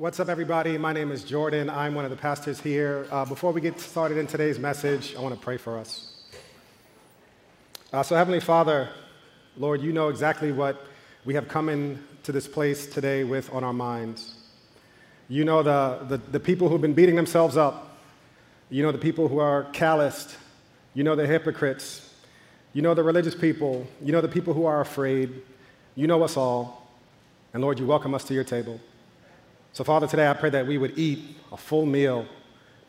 What's up, everybody? My name is Jordan. I'm one of the pastors here. Uh, before we get started in today's message, I want to pray for us. Uh, so, Heavenly Father, Lord, you know exactly what we have come into this place today with on our minds. You know the, the, the people who've been beating themselves up. You know the people who are calloused. You know the hypocrites. You know the religious people. You know the people who are afraid. You know us all. And Lord, you welcome us to your table. So, Father, today I pray that we would eat a full meal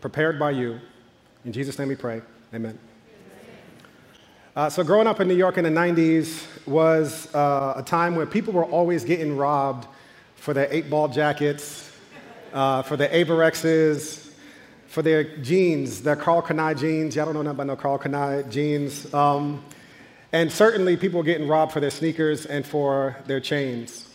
prepared by you. In Jesus' name we pray. Amen. Uh, so, growing up in New York in the 90s was uh, a time where people were always getting robbed for their eight ball jackets, uh, for their Avirexes, for their jeans, their Karl Kani jeans. Y'all don't know nothing about no Karl Kani jeans. Um, and certainly, people were getting robbed for their sneakers and for their chains.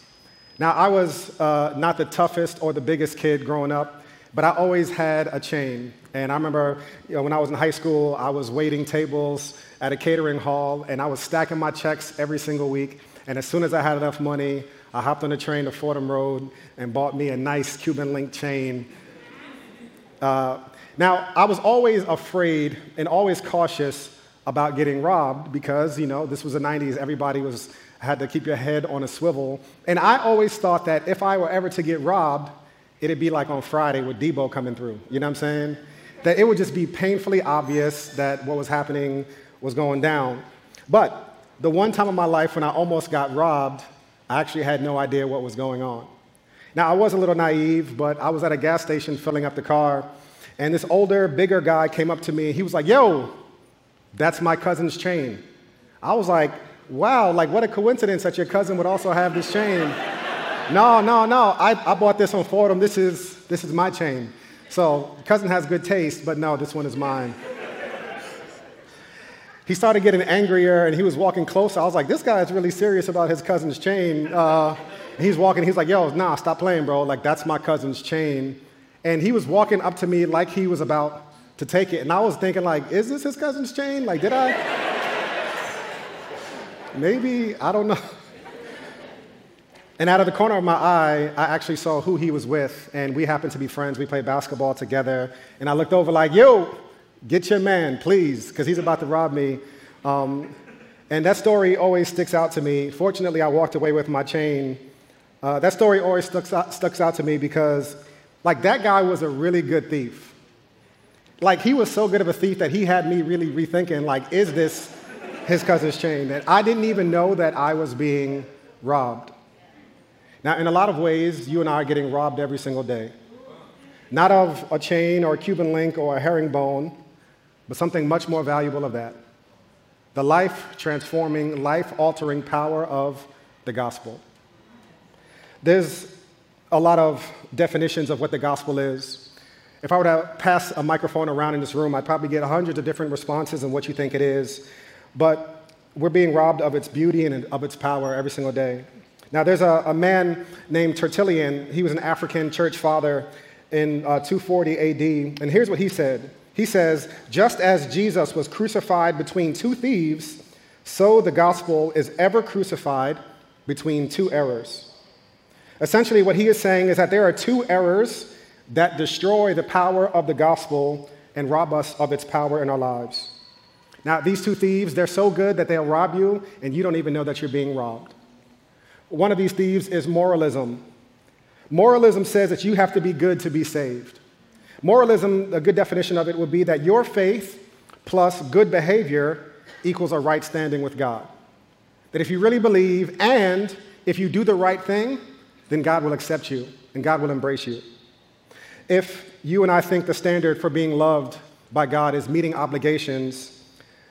Now, I was uh, not the toughest or the biggest kid growing up, but I always had a chain. And I remember you know, when I was in high school, I was waiting tables at a catering hall, and I was stacking my checks every single week. And as soon as I had enough money, I hopped on a train to Fordham Road and bought me a nice Cuban link chain. Uh, now, I was always afraid and always cautious about getting robbed because, you know, this was the 90s. Everybody was had to keep your head on a swivel. And I always thought that if I were ever to get robbed, it'd be like on Friday with Debo coming through. You know what I'm saying? That it would just be painfully obvious that what was happening was going down. But the one time in my life when I almost got robbed, I actually had no idea what was going on. Now, I was a little naive, but I was at a gas station filling up the car, and this older, bigger guy came up to me, and he was like, Yo, that's my cousin's chain. I was like, wow, like what a coincidence that your cousin would also have this chain. no, no, no, I, I bought this on Fordham. This is, this is my chain. So, cousin has good taste, but no, this one is mine. he started getting angrier and he was walking closer. I was like, this guy is really serious about his cousin's chain. Uh, he's walking, he's like, yo, nah, stop playing, bro. Like, that's my cousin's chain. And he was walking up to me like he was about to take it. And I was thinking, like, is this his cousin's chain? Like, did I? Maybe, I don't know. And out of the corner of my eye, I actually saw who he was with, and we happened to be friends. We played basketball together, and I looked over like, yo, get your man, please, because he's about to rob me. Um, and that story always sticks out to me. Fortunately, I walked away with my chain. Uh, that story always sticks out, sticks out to me because, like, that guy was a really good thief. Like, he was so good of a thief that he had me really rethinking, like, is this his cousin's chain, that I didn't even know that I was being robbed. Now, in a lot of ways, you and I are getting robbed every single day. Not of a chain or a Cuban link or a herringbone, but something much more valuable of that the life transforming, life altering power of the gospel. There's a lot of definitions of what the gospel is. If I were to pass a microphone around in this room, I'd probably get hundreds of different responses on what you think it is but we're being robbed of its beauty and of its power every single day. Now, there's a, a man named Tertullian. He was an African church father in uh, 240 AD. And here's what he said He says, Just as Jesus was crucified between two thieves, so the gospel is ever crucified between two errors. Essentially, what he is saying is that there are two errors that destroy the power of the gospel and rob us of its power in our lives. Now, these two thieves, they're so good that they'll rob you and you don't even know that you're being robbed. One of these thieves is moralism. Moralism says that you have to be good to be saved. Moralism, a good definition of it would be that your faith plus good behavior equals a right standing with God. That if you really believe and if you do the right thing, then God will accept you and God will embrace you. If you and I think the standard for being loved by God is meeting obligations,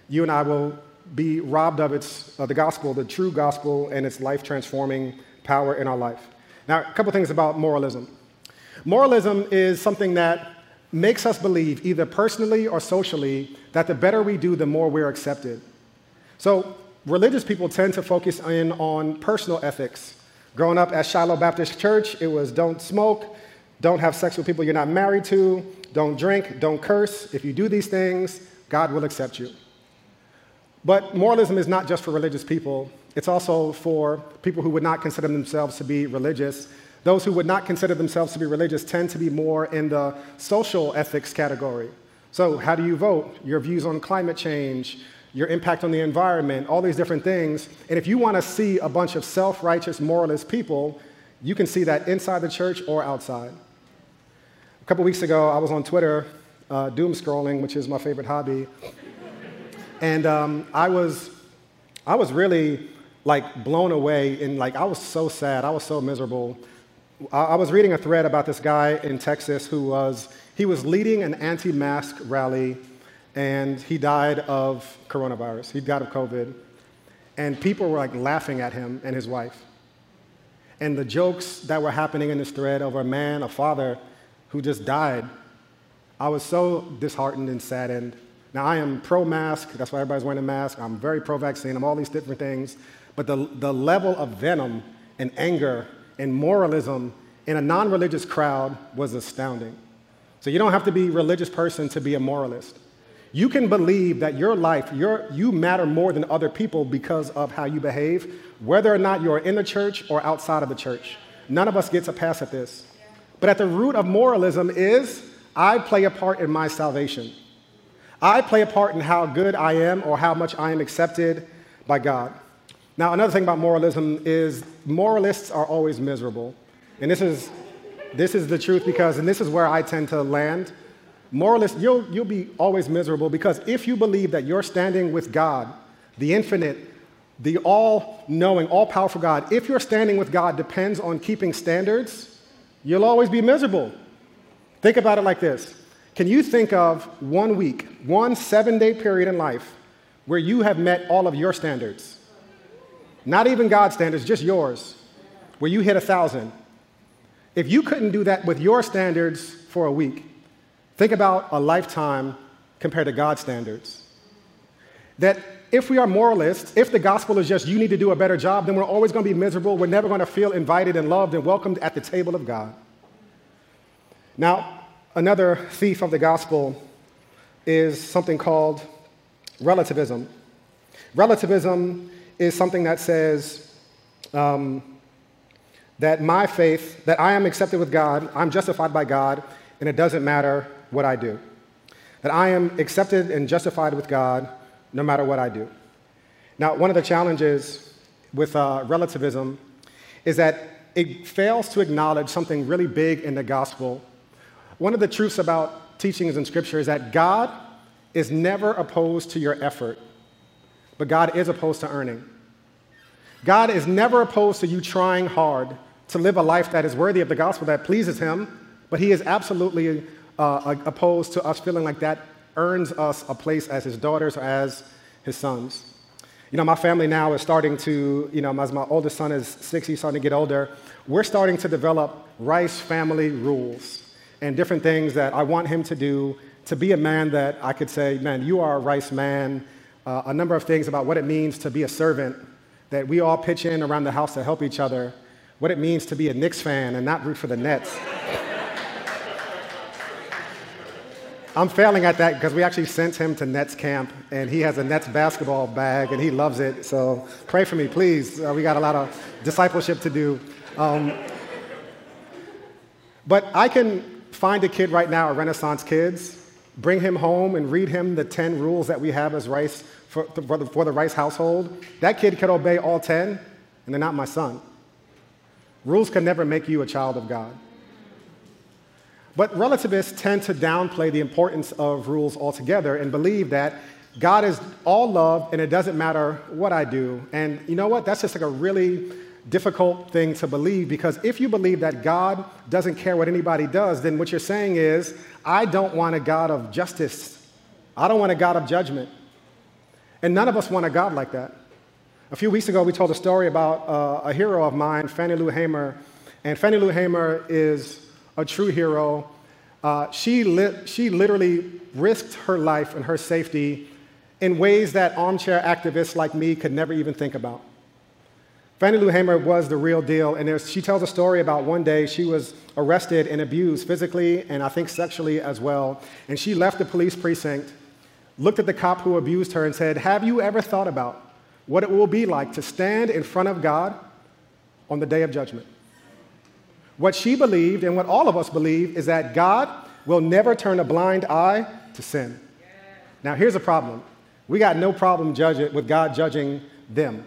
you and I will be robbed of its, uh, the gospel, the true gospel, and its life transforming power in our life. Now, a couple things about moralism. Moralism is something that makes us believe, either personally or socially, that the better we do, the more we're accepted. So, religious people tend to focus in on personal ethics. Growing up at Shiloh Baptist Church, it was don't smoke, don't have sex with people you're not married to, don't drink, don't curse. If you do these things, God will accept you. But moralism is not just for religious people, it's also for people who would not consider themselves to be religious. Those who would not consider themselves to be religious tend to be more in the social ethics category. So, how do you vote? Your views on climate change, your impact on the environment, all these different things. And if you want to see a bunch of self righteous, moralist people, you can see that inside the church or outside. A couple weeks ago, I was on Twitter, uh, doom scrolling, which is my favorite hobby. And um, I, was, I was really like blown away and like I was so sad. I was so miserable I was reading a thread about this guy in Texas who was, he was leading an anti mask rally and he died of coronavirus. He died of COVID. And people were like laughing at him and his wife. And the jokes that were happening in this thread over a man, a father, who just died, I was so disheartened and saddened. Now, I am pro mask, that's why everybody's wearing a mask. I'm very pro vaccine, I'm all these different things. But the, the level of venom and anger and moralism in a non religious crowd was astounding. So you don't have to be a religious person to be a moralist. You can believe that your life, your, you matter more than other people because of how you behave, whether or not you're in the church or outside of the church. None of us gets a pass at this. But at the root of moralism is I play a part in my salvation. I play a part in how good I am or how much I am accepted by God. Now, another thing about moralism is moralists are always miserable. And this is, this is the truth because, and this is where I tend to land. Moralists, you'll, you'll be always miserable because if you believe that you're standing with God, the infinite, the all knowing, all powerful God, if your standing with God depends on keeping standards, you'll always be miserable. Think about it like this Can you think of one week, one seven day period in life where you have met all of your standards? not even God's standards, just yours, where you hit a thousand. If you couldn't do that with your standards for a week, think about a lifetime compared to God's standards. That if we are moralists, if the gospel is just you need to do a better job, then we're always going to be miserable. We're never going to feel invited and loved and welcomed at the table of God. Now, another thief of the gospel is something called relativism. Relativism is something that says um, that my faith, that I am accepted with God, I'm justified by God, and it doesn't matter what I do. That I am accepted and justified with God no matter what I do. Now, one of the challenges with uh, relativism is that it fails to acknowledge something really big in the gospel. One of the truths about teachings in Scripture is that God is never opposed to your effort but God is opposed to earning. God is never opposed to you trying hard to live a life that is worthy of the gospel, that pleases Him, but He is absolutely uh, opposed to us feeling like that earns us a place as His daughters or as His sons. You know, my family now is starting to, you know, as my oldest son is six, he's starting to get older, we're starting to develop Rice family rules and different things that I want him to do to be a man that I could say, man, you are a Rice man uh, a number of things about what it means to be a servant, that we all pitch in around the house to help each other, what it means to be a Knicks fan and not root for the Nets. I'm failing at that because we actually sent him to Nets camp, and he has a Nets basketball bag, and he loves it. So pray for me, please. Uh, we got a lot of discipleship to do. Um, but I can find a kid right now at Renaissance Kids, bring him home and read him the 10 rules that we have as Rice for, for, the, for the Rice household, that kid could obey all 10, and they're not my son. Rules can never make you a child of God. But relativists tend to downplay the importance of rules altogether and believe that God is all love and it doesn't matter what I do. And you know what? That's just like a really difficult thing to believe because if you believe that God doesn't care what anybody does, then what you're saying is, I don't want a God of justice. I don't want a God of judgment. And none of us want a God like that. A few weeks ago, we told a story about uh, a hero of mine, Fannie Lou Hamer. And Fannie Lou Hamer is a true hero. Uh, she, she literally risked her life and her safety in ways that armchair activists like me could never even think about. Fannie Lou Hamer was the real deal, and she tells a story about one day she was arrested and abused physically and I think sexually as well, and she left the police precinct looked at the cop who abused her and said, Have you ever thought about what it will be like to stand in front of God on the day of judgment? What she believed and what all of us believe is that God will never turn a blind eye to sin. Now, here's a problem. We got no problem judge with God judging them.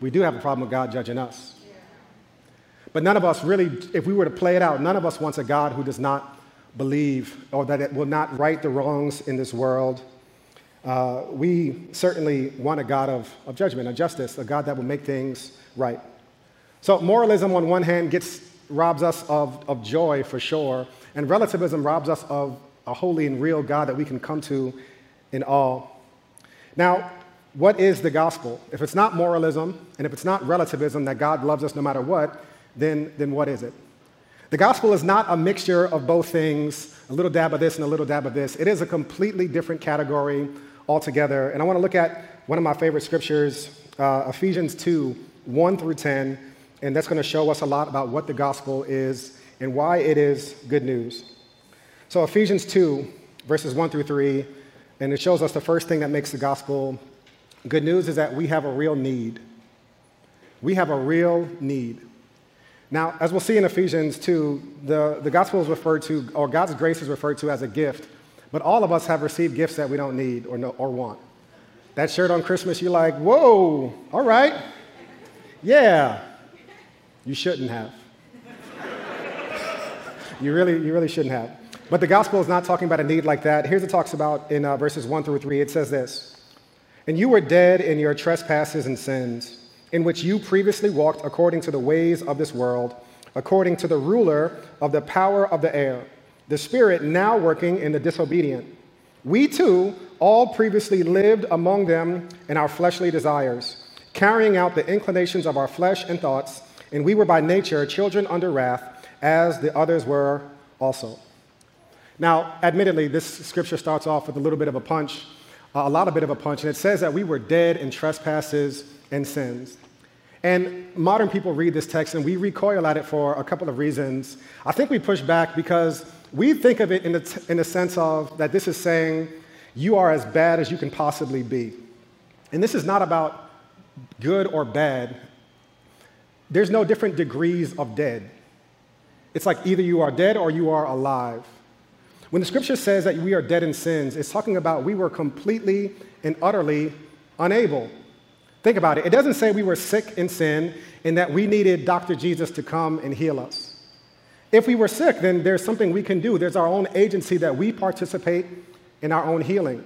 We do have a problem with God judging us. But none of us really, if we were to play it out, none of us wants a God who does not believe or that it will not right the wrongs in this world. Uh, we certainly want a God of, of judgment, of justice, a God that will make things right. So, moralism on one hand gets, robs us of, of joy for sure, and relativism robs us of a holy and real God that we can come to in awe. Now, what is the gospel? If it's not moralism and if it's not relativism that God loves us no matter what, then, then what is it? The gospel is not a mixture of both things, a little dab of this and a little dab of this. It is a completely different category altogether. And I want to look at one of my favorite scriptures, uh, Ephesians 2 1 through 10, and that's going to show us a lot about what the gospel is and why it is good news. So, Ephesians 2, verses 1 through 3, and it shows us the first thing that makes the gospel good news is that we have a real need. We have a real need. Now, as we'll see in Ephesians 2, the, the gospel is referred to, or God's grace is referred to as a gift, but all of us have received gifts that we don't need or, no, or want. That shirt on Christmas, you're like, whoa, all right. Yeah, you shouldn't have. you, really, you really shouldn't have. But the gospel is not talking about a need like that. Here's what it talks about in uh, verses 1 through 3. It says this And you were dead in your trespasses and sins in which you previously walked according to the ways of this world, according to the ruler of the power of the air, the spirit now working in the disobedient. We too all previously lived among them in our fleshly desires, carrying out the inclinations of our flesh and thoughts, and we were by nature children under wrath, as the others were also. Now, admittedly, this scripture starts off with a little bit of a punch, a lot of bit of a punch, and it says that we were dead in trespasses and sins. And modern people read this text and we recoil at it for a couple of reasons. I think we push back because we think of it in the, t- in the sense of that this is saying you are as bad as you can possibly be. And this is not about good or bad. There's no different degrees of dead. It's like either you are dead or you are alive. When the scripture says that we are dead in sins, it's talking about we were completely and utterly unable Think about it. It doesn't say we were sick in sin and that we needed Dr. Jesus to come and heal us. If we were sick, then there's something we can do. There's our own agency that we participate in our own healing.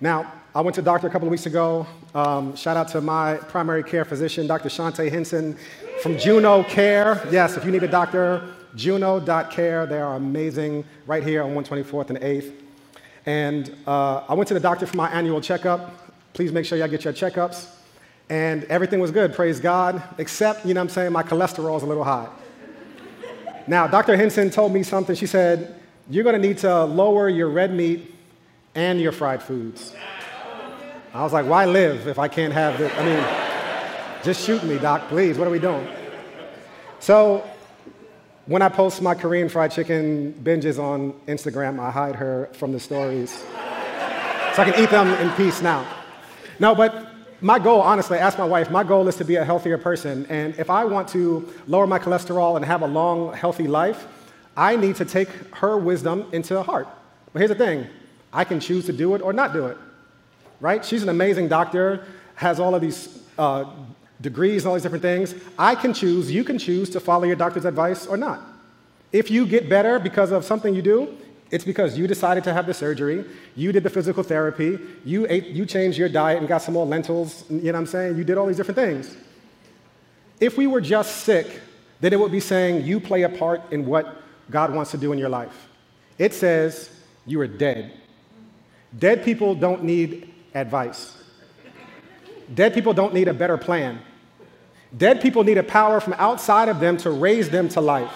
Now, I went to the doctor a couple of weeks ago. Um, shout out to my primary care physician, Dr. Shante Henson from Juno Care. Yes, if you need a doctor, juno.care. They are amazing right here on 124th and 8th. And uh, I went to the doctor for my annual checkup. Please make sure y'all get your checkups. And everything was good, praise God, except, you know I'm saying, my cholesterol is a little high. now, Dr. Henson told me something. She said, You're to need to lower your red meat and your fried foods. I was like, Why live if I can't have this? I mean, just shoot me, Doc, please. What are we doing? So, when I post my Korean fried chicken binges on Instagram, I hide her from the stories so I can eat them in peace now. No, but my goal, honestly, ask my wife, my goal is to be a healthier person. And if I want to lower my cholesterol and have a long, healthy life, I need to take her wisdom into heart. But here's the thing I can choose to do it or not do it, right? She's an amazing doctor, has all of these uh, degrees and all these different things. I can choose, you can choose to follow your doctor's advice or not. If you get better because of something you do, it's because you decided to have the surgery, you did the physical therapy, you, ate, you changed your diet and got some more lentils, you know what I'm saying? You did all these different things. If we were just sick, then it would be saying you play a part in what God wants to do in your life. It says you are dead. Dead people don't need advice. Dead people don't need a better plan. Dead people need a power from outside of them to raise them to life.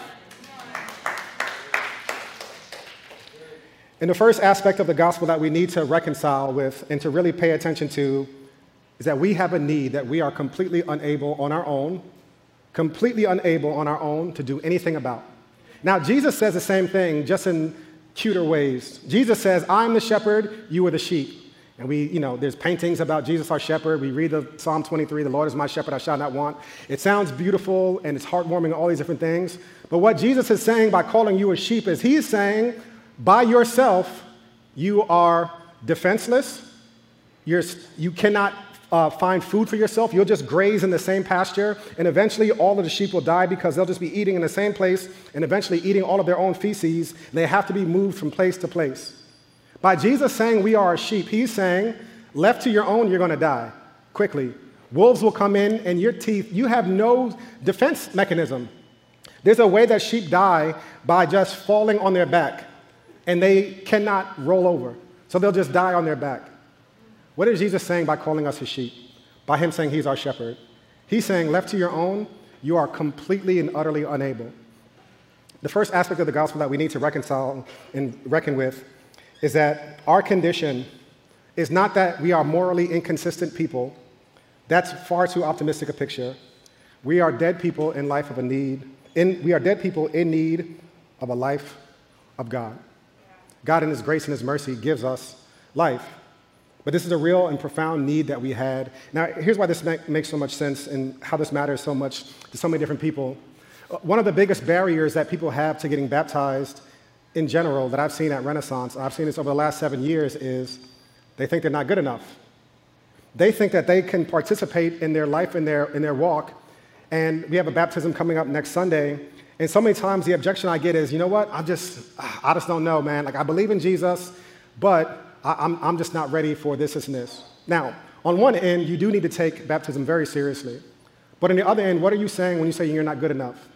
And the first aspect of the gospel that we need to reconcile with and to really pay attention to is that we have a need that we are completely unable on our own, completely unable on our own to do anything about. Now, Jesus says the same thing, just in cuter ways. Jesus says, I'm the shepherd, you are the sheep. And we, you know, there's paintings about Jesus, our shepherd. We read the Psalm 23, the Lord is my shepherd, I shall not want. It sounds beautiful and it's heartwarming, all these different things. But what Jesus is saying by calling you a sheep is he's saying, by yourself, you are defenseless. You're, you cannot uh, find food for yourself. You'll just graze in the same pasture, and eventually all of the sheep will die because they'll just be eating in the same place and eventually eating all of their own feces. They have to be moved from place to place. By Jesus saying we are sheep, he's saying, left to your own, you're going to die quickly. Wolves will come in, and your teeth, you have no defense mechanism. There's a way that sheep die by just falling on their back, and they cannot roll over. So they'll just die on their back. What is Jesus saying by calling us his sheep? By him saying he's our shepherd. He's saying, left to your own, you are completely and utterly unable. The first aspect of the gospel that we need to reconcile and reckon with is that our condition is not that we are morally inconsistent people. That's far too optimistic a picture. We are dead people in life of a need. In, we are dead people in need of a life of God. God, in His grace and His mercy, gives us life. But this is a real and profound need that we had. Now, here's why this makes so much sense and how this matters so much to so many different people. Uh, one of the biggest barriers that people have to getting baptized in general that I've seen at Renaissance, I've seen this over the last seven years, is they think they're not good enough. They think that they can participate in their life, in their, in their walk. And we have a baptism coming up next Sunday. And so many times the objection I get is, you know what? I just, I just don't know, man. Like, I believe in Jesus, but I, am I'm just not ready for this, this, and this. Now, on one end, you do need to take baptism very seriously. But on the other end, what are you saying when you say you're not good enough?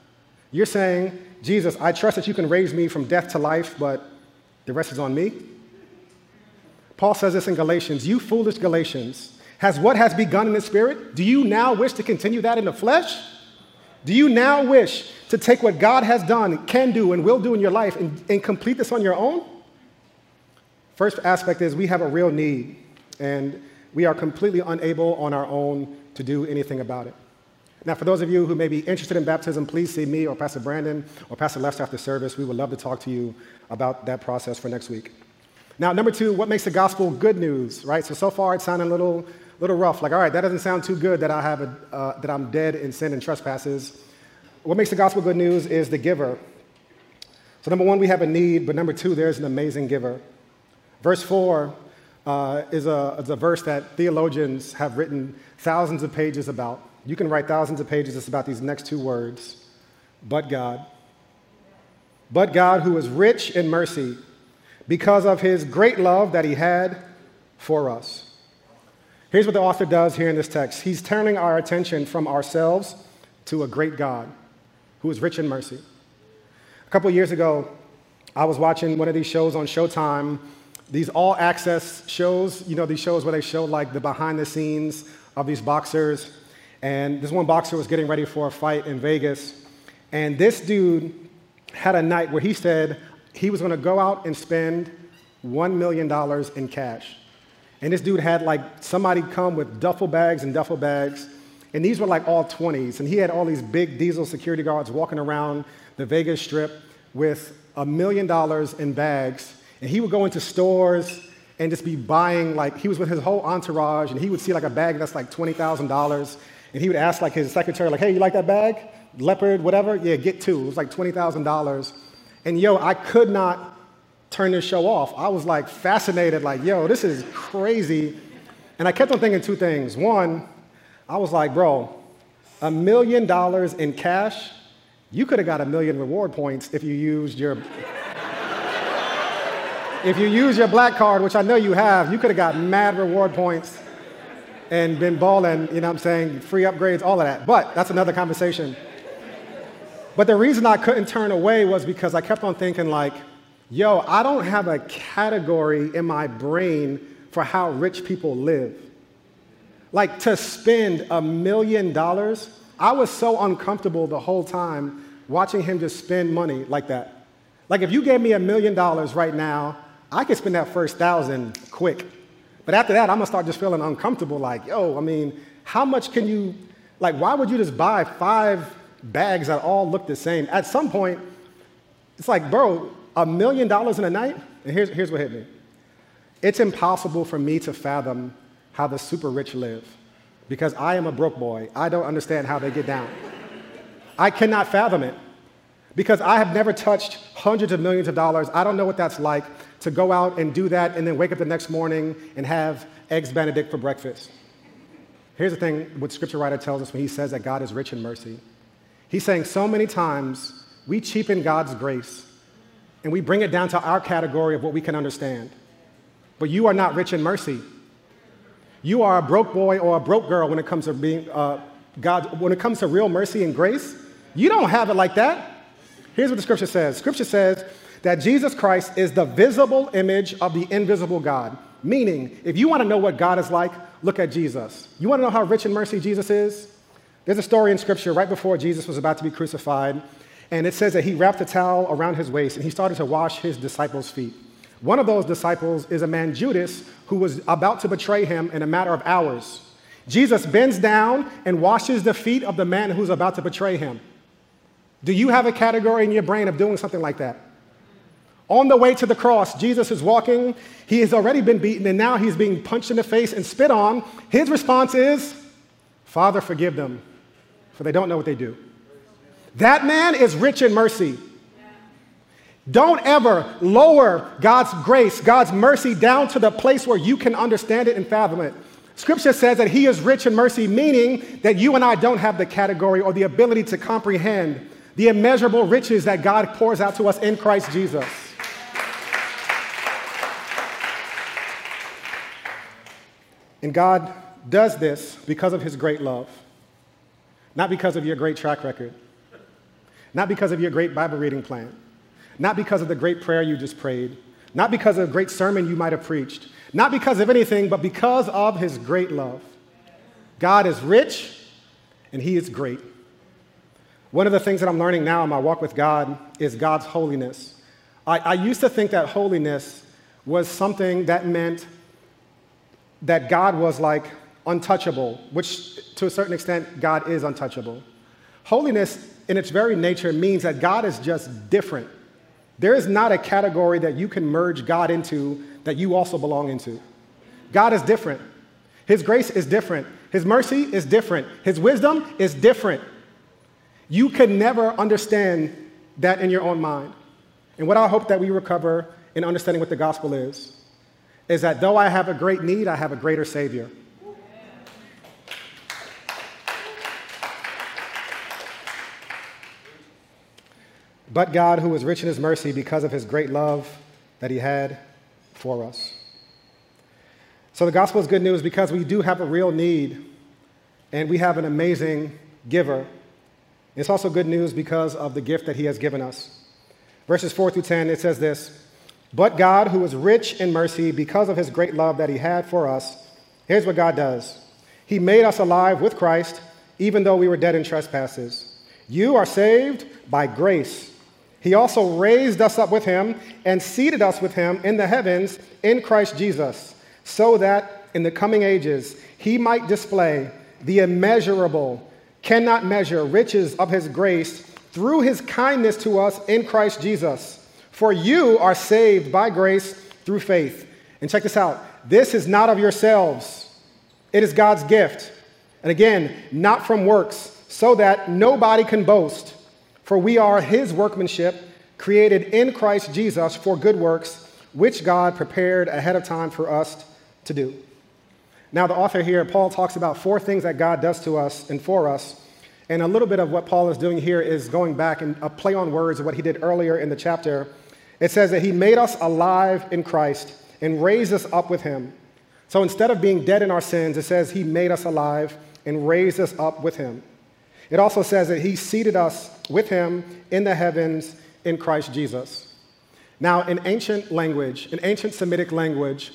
You're saying, Jesus, I trust that you can raise me from death to life, but the rest is on me? Paul says this in Galatians You foolish Galatians, has what has begun in the spirit? Do you now wish to continue that in the flesh? Do you now wish to take what God has done, can do, and will do in your life and, and complete this on your own? First aspect is we have a real need, and we are completely unable on our own to do anything about it. Now, for those of you who may be interested in baptism, please see me or Pastor Brandon or Pastor Left after service. We would love to talk to you about that process for next week. Now, number two, what makes the gospel good news, right? So, so far it's sounding a little, little rough. Like, all right, that doesn't sound too good that, I have a, uh, that I'm dead in sin and trespasses. What makes the gospel good news is the giver. So, number one, we have a need, but number two, there's an amazing giver. Verse 4 uh, is, a, is a verse that theologians have written thousands of pages about. You can write thousands of pages just about these next two words but God. But God, who is rich in mercy, because of his great love that he had for us. Here's what the author does here in this text he's turning our attention from ourselves to a great God who is rich in mercy. A couple years ago, I was watching one of these shows on Showtime these all access shows, you know, these shows where they show like the behind the scenes of these boxers. And this one boxer was getting ready for a fight in Vegas. And this dude had a night where he said he was going to go out and spend $1 million in cash. And this dude had like somebody come with duffel bags and duffel bags. And these were like all 20s. And he had all these big diesel security guards walking around the Vegas Strip with a million dollars in bags and he would go into stores and just be buying, like, he was with his whole entourage, and he would see like a bag that's like $20,000. And he would ask like his secretary, like, hey, you like that bag? Leopard, whatever? Yeah, get two. It was like $20,000. And yo, I could not turn this show off. I was like fascinated, like, yo, this is crazy. And I kept on thinking two things. One, I was like, bro, a million dollars in cash, you could have got a million reward points if you used your if you use your black card, which I know you have, you could have got mad reward points and been balling, you know I'm saying, free upgrades, all of that. But that's another conversation. But the reason I couldn't turn away was because I kept on thinking, like, yo, I don't have a category in my brain for how rich people live. Like, to spend a million dollars, I was so uncomfortable the whole time watching him just spend money like that. Like, if you gave me a million dollars right now, I could spend that first thousand quick. But after that, I'm gonna start just feeling uncomfortable like, yo, I mean, how much can you, like, why would you just buy five bags that all look the same? At some point, it's like, bro, a million dollars in a night? And here's, here's what hit me. It's impossible for me to fathom how the super rich live because I am a broke boy. I don't understand how they get down. I cannot fathom it because I have never touched hundreds of millions of dollars. I don't know what that's like to go out and do that and then wake up the next morning and have eggs benedict for breakfast. Here's the thing what scripture writer tells us when he says that God is rich in mercy. He's saying so many times we cheapen God's grace and we bring it down to our category of what we can understand. But you are not rich in mercy. You are a broke boy or a broke girl when it comes to being uh, God. When it comes to real mercy and grace, you don't have it like that. Here's what the scripture says. Scripture says that Jesus Christ is the visible image of the invisible God. Meaning, if you want to know what God is like, look at Jesus. You want to know how rich in mercy Jesus is? There's a story in scripture right before Jesus was about to be crucified, and it says that he wrapped a towel around his waist and he started to wash his disciples' feet. One of those disciples is a man, Judas, who was about to betray him in a matter of hours. Jesus bends down and washes the feet of the man who's about to betray him. Do you have a category in your brain of doing something like that? On the way to the cross, Jesus is walking. He has already been beaten, and now he's being punched in the face and spit on. His response is, Father, forgive them, for they don't know what they do. That man is rich in mercy. Don't ever lower God's grace, God's mercy down to the place where you can understand it and fathom it. Scripture says that He is rich in mercy, meaning that you and I don't have the category or the ability to comprehend the immeasurable riches that God pours out to us in Christ Jesus. And God does this because of his great love, not because of your great track record, not because of your great Bible reading plan, not because of the great prayer you just prayed, not because of a great sermon you might have preached, not because of anything, but because of his great love. God is rich and he is great. One of the things that I'm learning now in my walk with God is God's holiness. I, I used to think that holiness was something that meant that God was like untouchable, which to a certain extent, God is untouchable. Holiness, in its very nature, means that God is just different. There is not a category that you can merge God into that you also belong into. God is different. His grace is different. His mercy is different. His wisdom is different. You can never understand that in your own mind. And what I hope that we recover in understanding what the gospel is, is that though I have a great need, I have a greater Savior. But God, who is rich in his mercy because of his great love that he had for us. So the gospel is good news because we do have a real need and we have an amazing giver it's also good news because of the gift that he has given us. Verses 4 through 10, it says this But God, who is rich in mercy because of his great love that he had for us, here's what God does He made us alive with Christ, even though we were dead in trespasses. You are saved by grace. He also raised us up with him and seated us with him in the heavens in Christ Jesus, so that in the coming ages he might display the immeasurable cannot measure riches of his grace through his kindness to us in Christ Jesus. For you are saved by grace through faith. And check this out this is not of yourselves, it is God's gift. And again, not from works, so that nobody can boast. For we are his workmanship, created in Christ Jesus for good works, which God prepared ahead of time for us to do. Now, the author here, Paul, talks about four things that God does to us and for us. And a little bit of what Paul is doing here is going back and a play on words of what he did earlier in the chapter. It says that he made us alive in Christ and raised us up with him. So instead of being dead in our sins, it says he made us alive and raised us up with him. It also says that he seated us with him in the heavens in Christ Jesus. Now, in ancient language, in ancient Semitic language,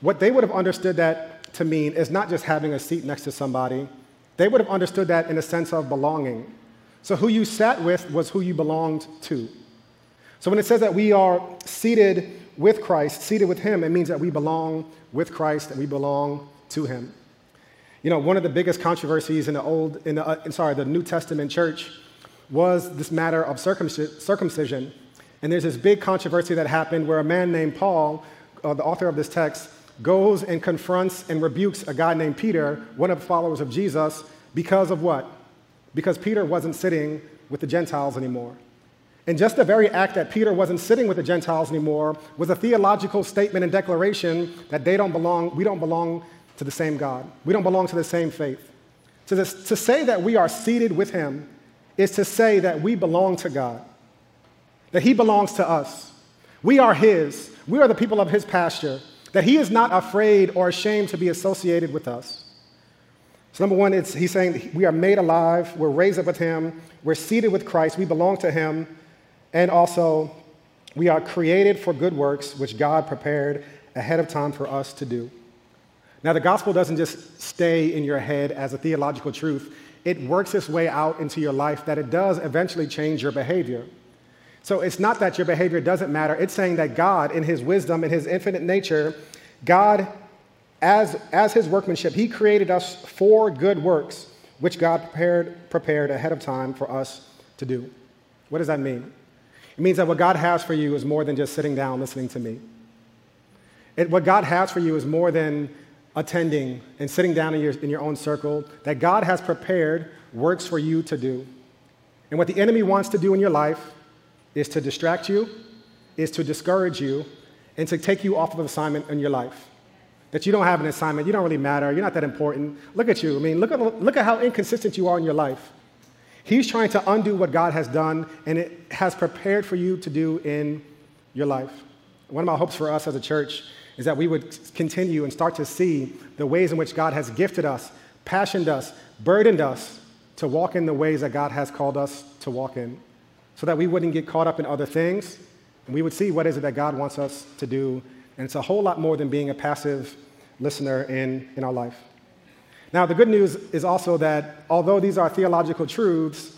what they would have understood that to mean is not just having a seat next to somebody. They would have understood that in a sense of belonging. So who you sat with was who you belonged to. So when it says that we are seated with Christ, seated with Him, it means that we belong with Christ and we belong to Him. You know, one of the biggest controversies in the old, in the, uh, sorry, the New Testament church was this matter of circumcision. And there's this big controversy that happened where a man named Paul uh, the author of this text, goes and confronts and rebukes a guy named Peter, one of the followers of Jesus, because of what? Because Peter wasn't sitting with the Gentiles anymore. And just the very act that Peter wasn't sitting with the Gentiles anymore was a theological statement and declaration that they don't belong, we don't belong to the same God. We don't belong to the same faith. To, this, to say that we are seated with him is to say that we belong to God, that he belongs to us. We are his. We are the people of his pasture, that he is not afraid or ashamed to be associated with us. So, number one, he's saying we are made alive, we're raised up with him, we're seated with Christ, we belong to him, and also we are created for good works which God prepared ahead of time for us to do. Now, the gospel doesn't just stay in your head as a theological truth, it works its way out into your life that it does eventually change your behavior. So it's not that your behavior doesn't matter, it's saying that God, in His wisdom, in His infinite nature, God, as, as His workmanship, He created us for good works, which God prepared, prepared ahead of time for us to do. What does that mean? It means that what God has for you is more than just sitting down listening to me. It, what God has for you is more than attending and sitting down in your, in your own circle, that God has prepared works for you to do. And what the enemy wants to do in your life is to distract you, is to discourage you, and to take you off of assignment in your life. That you don't have an assignment, you don't really matter, you're not that important. Look at you. I mean, look at, look at how inconsistent you are in your life. He's trying to undo what God has done and it has prepared for you to do in your life. One of my hopes for us as a church is that we would continue and start to see the ways in which God has gifted us, passioned us, burdened us to walk in the ways that God has called us to walk in, so that we wouldn't get caught up in other things, and we would see what is it that God wants us to do. And it's a whole lot more than being a passive listener in, in our life. Now, the good news is also that although these are theological truths,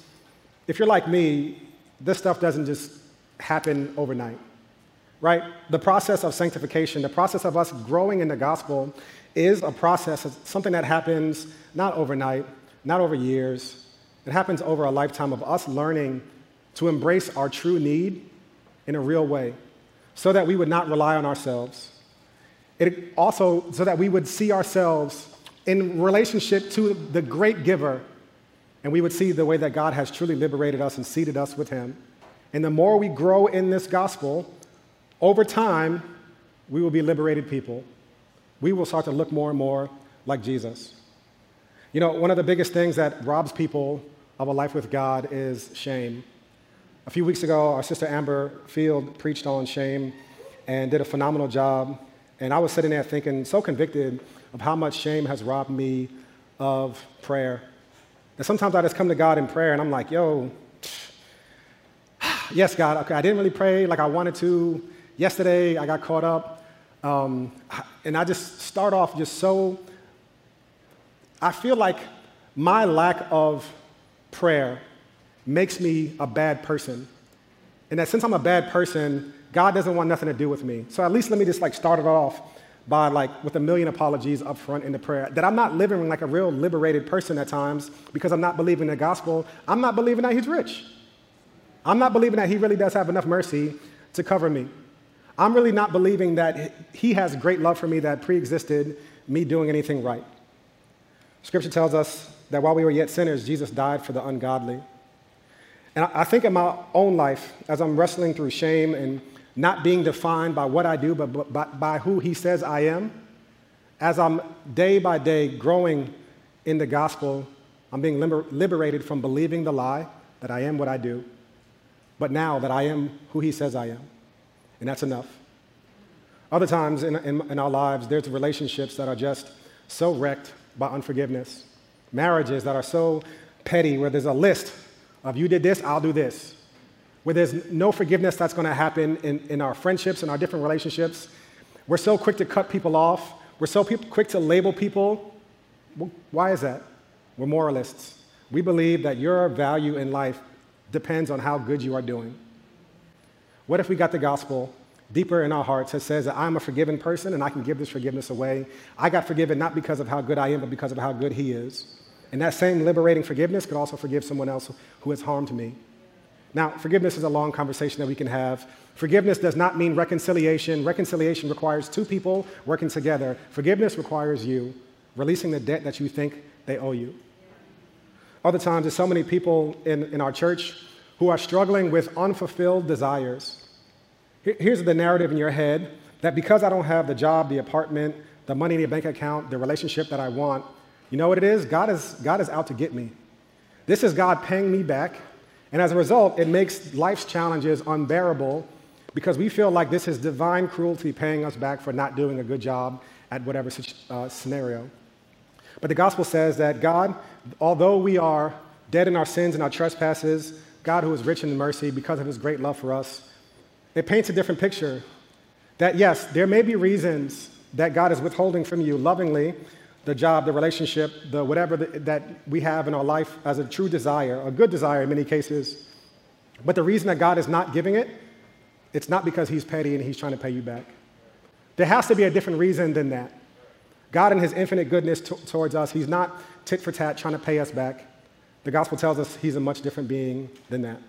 if you're like me, this stuff doesn't just happen overnight right? The process of sanctification, the process of us growing in the gospel is a process, something that happens not overnight, not over years. It happens over a lifetime of us learning to embrace our true need in a real way so that we would not rely on ourselves. It also, so that we would see ourselves in relationship to the great giver and we would see the way that God has truly liberated us and seated us with Him. And the more we grow in this gospel, over time, we will be liberated people. We will start to look more and more like Jesus. You know, one of the biggest things that robs people of a life with God is shame. A few weeks ago, our sister Amber Field preached on shame and did a phenomenal job. And I was sitting there thinking, so convicted of how much shame has robbed me of prayer. And sometimes I just come to God in prayer and I'm like, yo, yes, God, okay, I didn't really pray like I wanted to. Yesterday, I got caught up, um, and I just start off just so. I feel like my lack of prayer makes me a bad person. And that since I'm a bad person, God doesn't want nothing to do with me. So at least let me just like start it off by like with a million apologies up front in the prayer. That I'm not living like a real liberated person at times because I'm not believing the gospel. I'm not believing that he's rich. I'm not believing that he really does have enough mercy to cover me. I'm really not believing that He has great love for me that pre existed me doing anything right. Scripture tells us that while we were yet sinners, Jesus died for the ungodly. And I think in my own life, as I'm wrestling through shame and not being defined by what I do, but by, by who He says I am, as I'm day by day growing in the gospel, I'm being liber- liberated from believing the lie that I am what I do, but now that I am who He says I am. And that's enough. Other times in, in, in, our lives, there's relationships that are just so wrecked by unforgiveness, marriages that are so petty, where there's a list of you did this, I'll do this, where there's no forgiveness that's going to happen in, in our friendships and our different relationships. We're so quick to cut people off, we're so pe- quick to label people. Why is that? We're moralists. We believe that your value in life depends on how good you are doing. What if we got the gospel deeper in our hearts that says that I'm a forgiven person and I can give this forgiveness away? I got forgiven not because of how good I am, but because of how good He is. And that same liberating forgiveness could also forgive someone else who has harmed me. Now, forgiveness is a long conversation that we can have. Forgiveness does not mean reconciliation. Reconciliation requires two people working together. Forgiveness requires you releasing the debt that you think they owe you. Other times, there's so many people in, in our church who are struggling with unfulfilled desires. Here's the narrative in your head that because I don't have the job, the apartment, the money in the bank account, the relationship that I want, you know what it is? God is, God is out to get me. This is God paying me back. And as a result, it makes life's challenges unbearable because we feel like this is divine cruelty paying us back for not doing a good job at whatever uh, scenario. But the gospel says that God, although we are dead in our sins and our trespasses, God, who is rich in mercy because of his great love for us, it paints a different picture. That yes, there may be reasons that God is withholding from you lovingly the job, the relationship, the whatever the, that we have in our life as a true desire, a good desire in many cases. But the reason that God is not giving it it's not because he's petty and he's trying to pay you back. There has to be a different reason than that. God, in his infinite goodness t- towards us, he's not tit for tat trying to pay us back. The gospel tells us he's a much different being than that.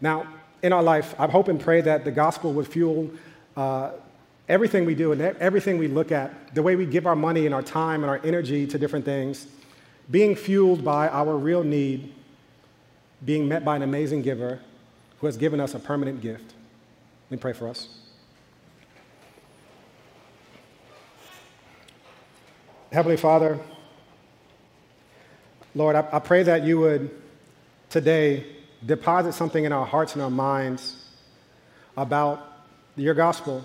Now, in our life, I hope and pray that the gospel would fuel uh, everything we do and everything we look at, the way we give our money and our time and our energy to different things, being fueled by our real need, being met by an amazing giver who has given us a permanent gift. Let me pray for us. Heavenly Father, Lord, I, I, pray that you would today deposit something in our hearts and our minds about your gospel.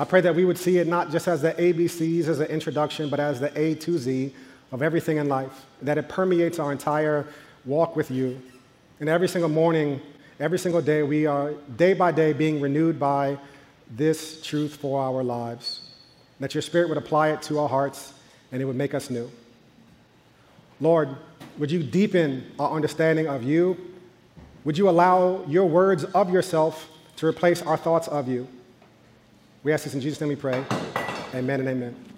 I pray that we would see it not just as the ABCs as an introduction, but as the A to Z of everything in life, that it permeates our entire walk with you. And every single morning, Every single day, we are day by day being renewed by this truth for our lives. That your Spirit would apply it to our hearts and it would make us new. Lord, would you deepen our understanding of you? Would you allow your words of yourself to replace our thoughts of you? We ask this in Jesus' name we pray. Amen and amen.